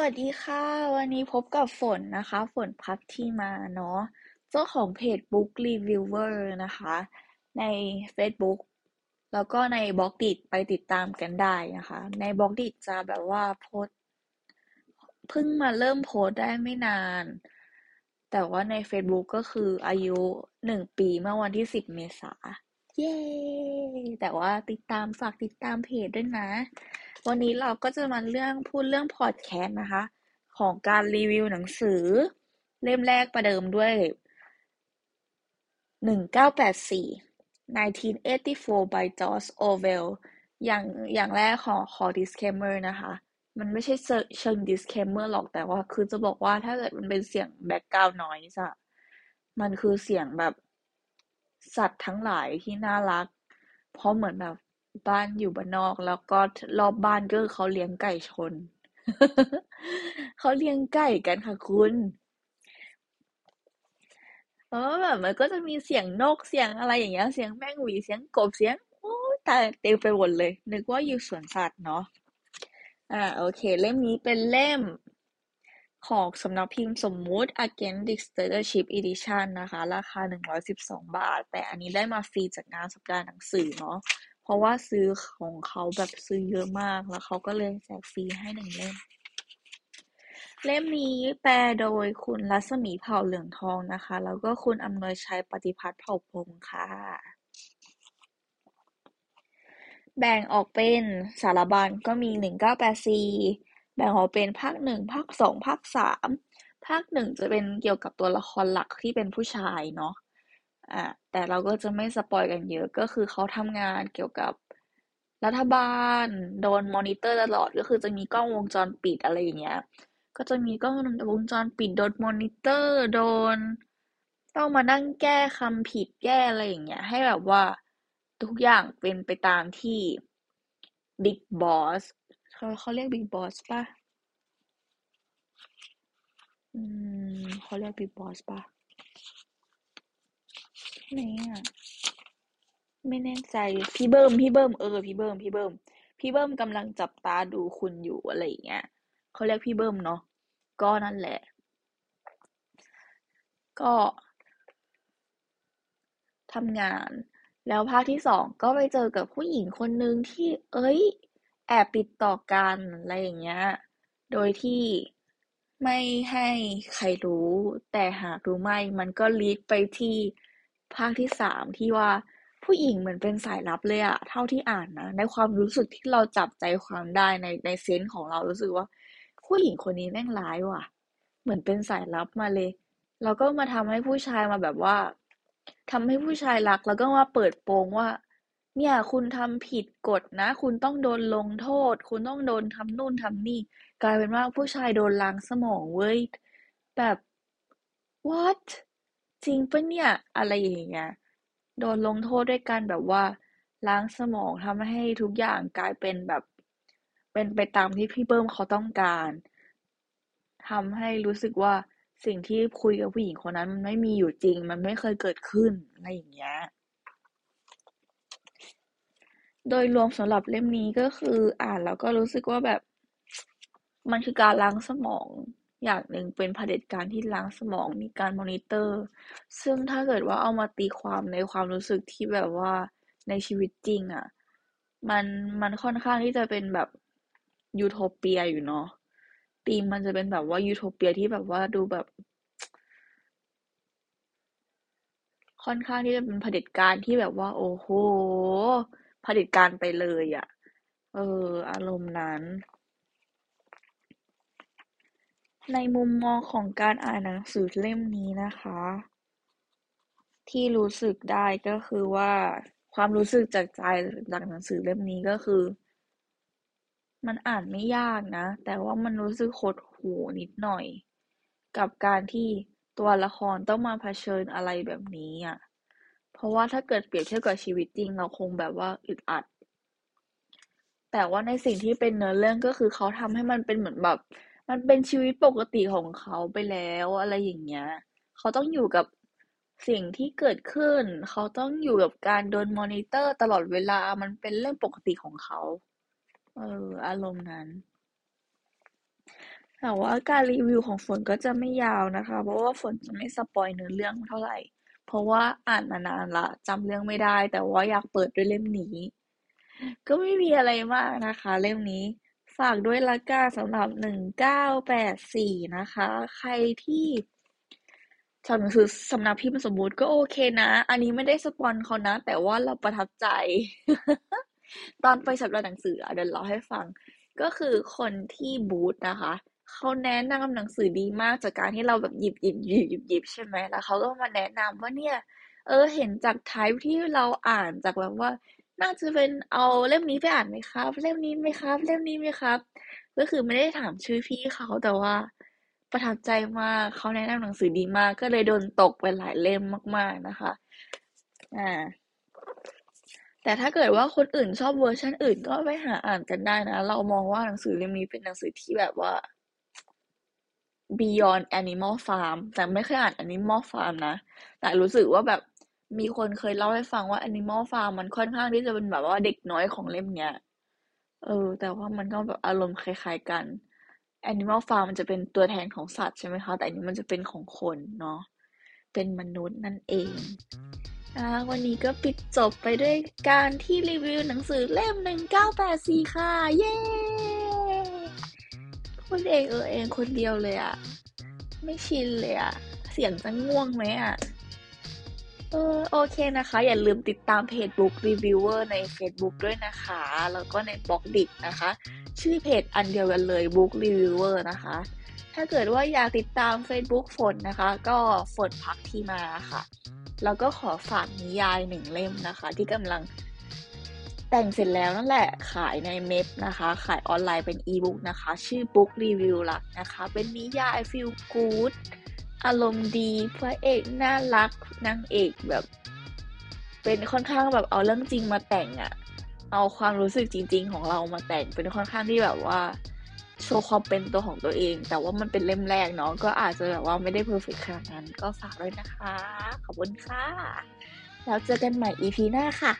วัสดีค่ะ วันนี้พบกับฝนนะคะ ฝนพักที่มาเนาะเจ้าของเพจ Book Reviewer นะคะ ใน Facebook แล้วก็ในบล็อกดิไปติดตามกันได้นะคะ ในบล็อกดิจะแบบว่าโพสเพิ่งมาเริ่มโพสได้ไม่นาน แต่ว่าใน Facebook ก็คืออายุหนึ่งปีเมื่อวันที่สิบเมษาเย้แต่ว่าติดตามฝากติดตามเพจด้วยนะ วันนี้เราก็จะมาเรื่องพูดเรื่องพอดแคสต์นะคะ ของการรีวิวหนังสือ เล่มแรกประเดิมด้วยหนึ่งเก้าแปดสี่1984 by George Orwell อย่างอย่างแรกขอขอ disclaimer นะคะ มันไม่ใช่เชิง disclaimer หรอกแต่ว่าคือจะบอกว่าถ้าเกิดมันเป็นเสียง background noise อะมันคือเสียงแบบสัตว์ทั้งหลายที่น่ารัก เพราะเหมือนแบบ บ้านอยู่บ้านนอก แล้วก็รอบบ้านก็เขาเลี้ยงไก่ชน เขาเลี้ยงไก่กันค่ะคุณเออแบบมันก็จะมีเสียงนกเสียงอะไรอย่างเงี้ย เสียงแมงหวีเสียงกบเสียงโอ้ตายเต็มไปหมดเลย นึกว่าอยู่สวนสัตว์เนาะอ่าโอเค เล่มนี้เป็นเล่มของสำนักพิมพ์สมมุติ Against Dictatorship Edition นะคะ ราคา 112 บาท แต่อันนี้ได้มาฟรีจากงานสัปดาห์หนังสือเนาะ ราะว่าซื้อของเขาแบบซื้อเยอะมาก แล้วเขาก็เลยแจกฟรีให้หนึ่งเล่ม เล่มนี้แปลโดยคุณรัศมีเผ่าเหลืองทองนะคะ แล้วก็คุณอำนวยชัยปฏิพัฒน์เผ่าพงค่ะ แบ่งออกเป็นสารบัญก็มีหนึ่งเก้าแปดสี่แบ่งออกเป็นภาคหนึ่งภาคสองภาคสามภาคหนึ่งจะเป็นเกี่ยวกับตัวละครหลักที่เป็นผู้ชายเนาะ อ่าแต่เราก็จะไม่ spoil กันเยอะก็คือเขาทำงานเกี่ยวกับรัฐบาล โดนมอนิเตอร์ตลอดก็คือจะมีกล้องวงจรปิดอะไรอย่างเงี้ย ก็จะมีกล้องวงจรปิดโดนมอนิเตอร์โดน ต้องมานั่งแก้คำผิดแก้อะไรอย่างเงี้ย ให้แบบว่าทุกอย่างเป็นไปตามที่ big bossเขาเขาเรียก big boss ป่ะ อืมเขาเรียก big boss ป่ะ ไหนอะ ไม่แน่ใจ พี่เบิ้มพี่เบิ้มเออพี่เบิ้มพี่เบิ้มพี่เบิ้มกำลังจับตาดูคุณอยู่อะไรอย่างเงี้ยเขาเรียกพี่เบิ้มเนาะก็นั่นแหละ ก็ทำงาน แล้วภาคที่สองก็ไปเจอกับผู้หญิงคนหนึ่งที่ เอ้ย แอบติดต่อกันอะไรอย่างเงี้ย โดยที่ไม่ให้ใครรู้ แต่หากรู้ไม่ มันก็ลีดไปที่ ภาคที่สามที่ว่าผู้หญิงเหมือนเป็นสายลับเลยอะเท่าที่อ่านนะ ในความรู้สึกที่เราจับใจความได้ในในเซนส์ของเรารู้สึกว่า ผู้หญิงคนนี้แม่งร้ายว่ะ เหมือนเป็นสายลับมาเลย แล้วก็มาทำให้ผู้ชายมาแบบว่าทำให้ผู้ชายรักแล้วก็มาเปิดโปงว่า เนี่ย คุณทำผิดกฎนะ คุณต้องโดนลงโทษ คุณต้องโดนทำนู่นทำนี่ กลายเป็นว่าผู้ชายโดนล้างสมองเว้ยแบบ what จริงปะเนี่ย อะไรอย่างเงี้ย โดนลงโทษด้วยการแบบว่า ล้างสมองทำให้ทุกอย่างกลายเป็นแบบ เป็นไปตามที่พี่เบิ้มเขาต้องการทำให้รู้สึกว่าสิ่งที่คุยกับผู้หญิงคนนั้น มันไม่มีอยู่จริง มันไม่เคยเกิดขึ้นอะไรอย่างเงี้ย โดยรวมสำหรับเล่มนี้ก็คืออ่านแล้วก็รู้สึกว่าแบบ มันคือการล้างสมอง อย่างหนึ่งเป็นเผด็จการที่ล้างสมอง มีการมอนิเตอร์ ซึ่งถ้าเกิดว่าเอามาตีความในความรู้สึกที่แบบว่าในชีวิตจริงอะ่ะ มันมันค่อนข้างที่จะเป็นแบบยูโทเปียอยู่เนาะธีมมันจะเป็นแบบว่ายูโทเปียที่แบบว่าดูแบบ ค่อนข้างที่จะเป็นเผด็จการที่แบบว่า โอ้โหเผด็จการไปเลยอะ่ะ เออ อารมณ์นั้น ในมุมมองของการอ่านหนังสือเล่มนี้นะคะ ที่รู้สึกได้ก็คือว่าความรู้สึกจากใจจากหนังสือเล่มนี้ก็คือ มันอ่านไม่ยากนะ แต่ว่ามันรู้สึกหดหูนิดหน่อย กับการที่ตัวละครต้องมาเผชิญอะไรแบบนี้อะเพราะว่าถ้าเกิดเปรียบเทียบกับชีวิตจริงเราคงแบบว่าอึดอัด แต่ว่าในสิ่งที่เป็นเนื้อเรื่องก็คือเขาทำให้มันเป็นเหมือนแบบ มันเป็นชีวิตปกติของเขาไปแล้วอะไรอย่างเงี้ย เขาต้องอยู่กับสิ่งที่เกิดขึ้น เขาต้องอยู่กับการโดนมอนิเตอร์ตลอดเวลามันเป็นเรื่องปกติของเขา เออ อารมณ์นั้นแต่ว่าการรีวิวของฝนก็จะไม่ยาวนะคะ เพราะว่าฝนจะไม่ spoil เนื้อเรื่องเท่าไหร่ เพราะว่าอ่านมานานละจำเรื่องไม่ได้ แต่ว่าอยากเปิดด้วยเล่มนี้ ก็ไม่มีอะไรมากนะคะ เล่มนี้ ฝากด้วยละกันสำหรับหนึ่งเก้าแปดสี่นะคะ ใครที่ชอบหนังสือสำนักพิมพ์สมบูรณ์ก็โอเคนะ อันนี้ไม่ได้สปอนเขานะ แต่ว่าเราประทับใจ ตอนไปสำนักหนังสือเดี๋ยวเล่าให้ฟัง ก็คือคนที่บูธนะคะเขาแนะนำหนังสือดีมากจากการที่เราแบบหยิบหยิบหยิบหยิบหยิบใช่ไหมแล้วเขาก็มาแนะนำว่าเนี่ย เออเห็นจากไทป์ที่เราอ่านจากแบบว่า น่าจะเป็นเอาเล่มนี้ไปอ่านไหมครับ เล่มนี้ไหมครับ เล่มนี้ไหมครับ ก็คือไม่ได้ถามชื่อพี่เขาแต่ว่า ประทับใจมากเขาแนะนำหนังสือดีมาก ก็เลยโดนตกไปหลายเล่มมาก ๆนะคะ อ่า แต่ถ้าเกิดว่าคนอื่นชอบเวอร์ชันอื่นก็ไปหาอ่านกันได้นะ เรามองว่าหนังสือเล่มนี้เป็นหนังสือที่แบบว่า Beyond Animal Farm แต่ไม่เคยอ่าน Animal Farm นะ แต่รู้สึกว่าแบบ มีคนเคยเล่าให้ฟังว่า Animal Farm มันค่อนข้างที่จะเป็นแบบว่าเด็กน้อยของเล่มเนี้ย เออ แต่ว่ามันก็แบบอารมณ์คล้ายๆกัน Animal Farm มันจะเป็นตัวแทนของสัตว์ใช่ไหมคะ แต่อันนี้มันจะเป็นของคนเนาะ เป็นมนุษย์นั่นเองอ่าวันนี้ก็ปิดจบไปด้วยการที่รีวิวหนังสือเล่ม 1984 ค่ะ เย้พูดเองเออเองคนเดียวเลยอะไม่ชินเลยอะเสียงจะง่วงไหมอะ เออโอเคนะคะ อย่าลืมติดตามเพจ Book Reviewer ใน Facebook ด้วยนะคะ แล้วก็ใน b ล็อกดินะคะ ชื่อเพจอันเดียวกันเลย Book Reviewer นะคะ ถ้าเกิดว่าอยากติดตาม Facebook ฝนนะคะ ก็ฝนพักที่มาค่ะ แล้วก็ขอฝากนิยายหนึ่งเล่มนะคะ ที่กำลังแต่งเสร็จแล้วนั่นแหละขายในเมพนะคะ ขายออนไลน์เป็นอีบุ๊กนะคะ ชื่อ Book Review ลักนะคะ เป็นนิยาย Feel Good อารมณ์ดีพระเอกน่ารักนางเอกแบบ เป็นค่อนข้างแบบเอาเรื่องจริงมาแต่งอะเอาความรู้สึกจริง ๆ ของเรามาแต่งเป็นค่อนข้างที่แบบว่าโชว์ความเป็นตัวของตัวเอง แต่ว่ามันเป็นเล่มแรกเนาะก็อาจจะแบบว่าไม่ได้เพอร์เฟกขนาดนั้น ก็ฝากด้วยนะคะ ขอบคุณค่ะ แล้วเจอกันใหม่ EP หน้าค่ะ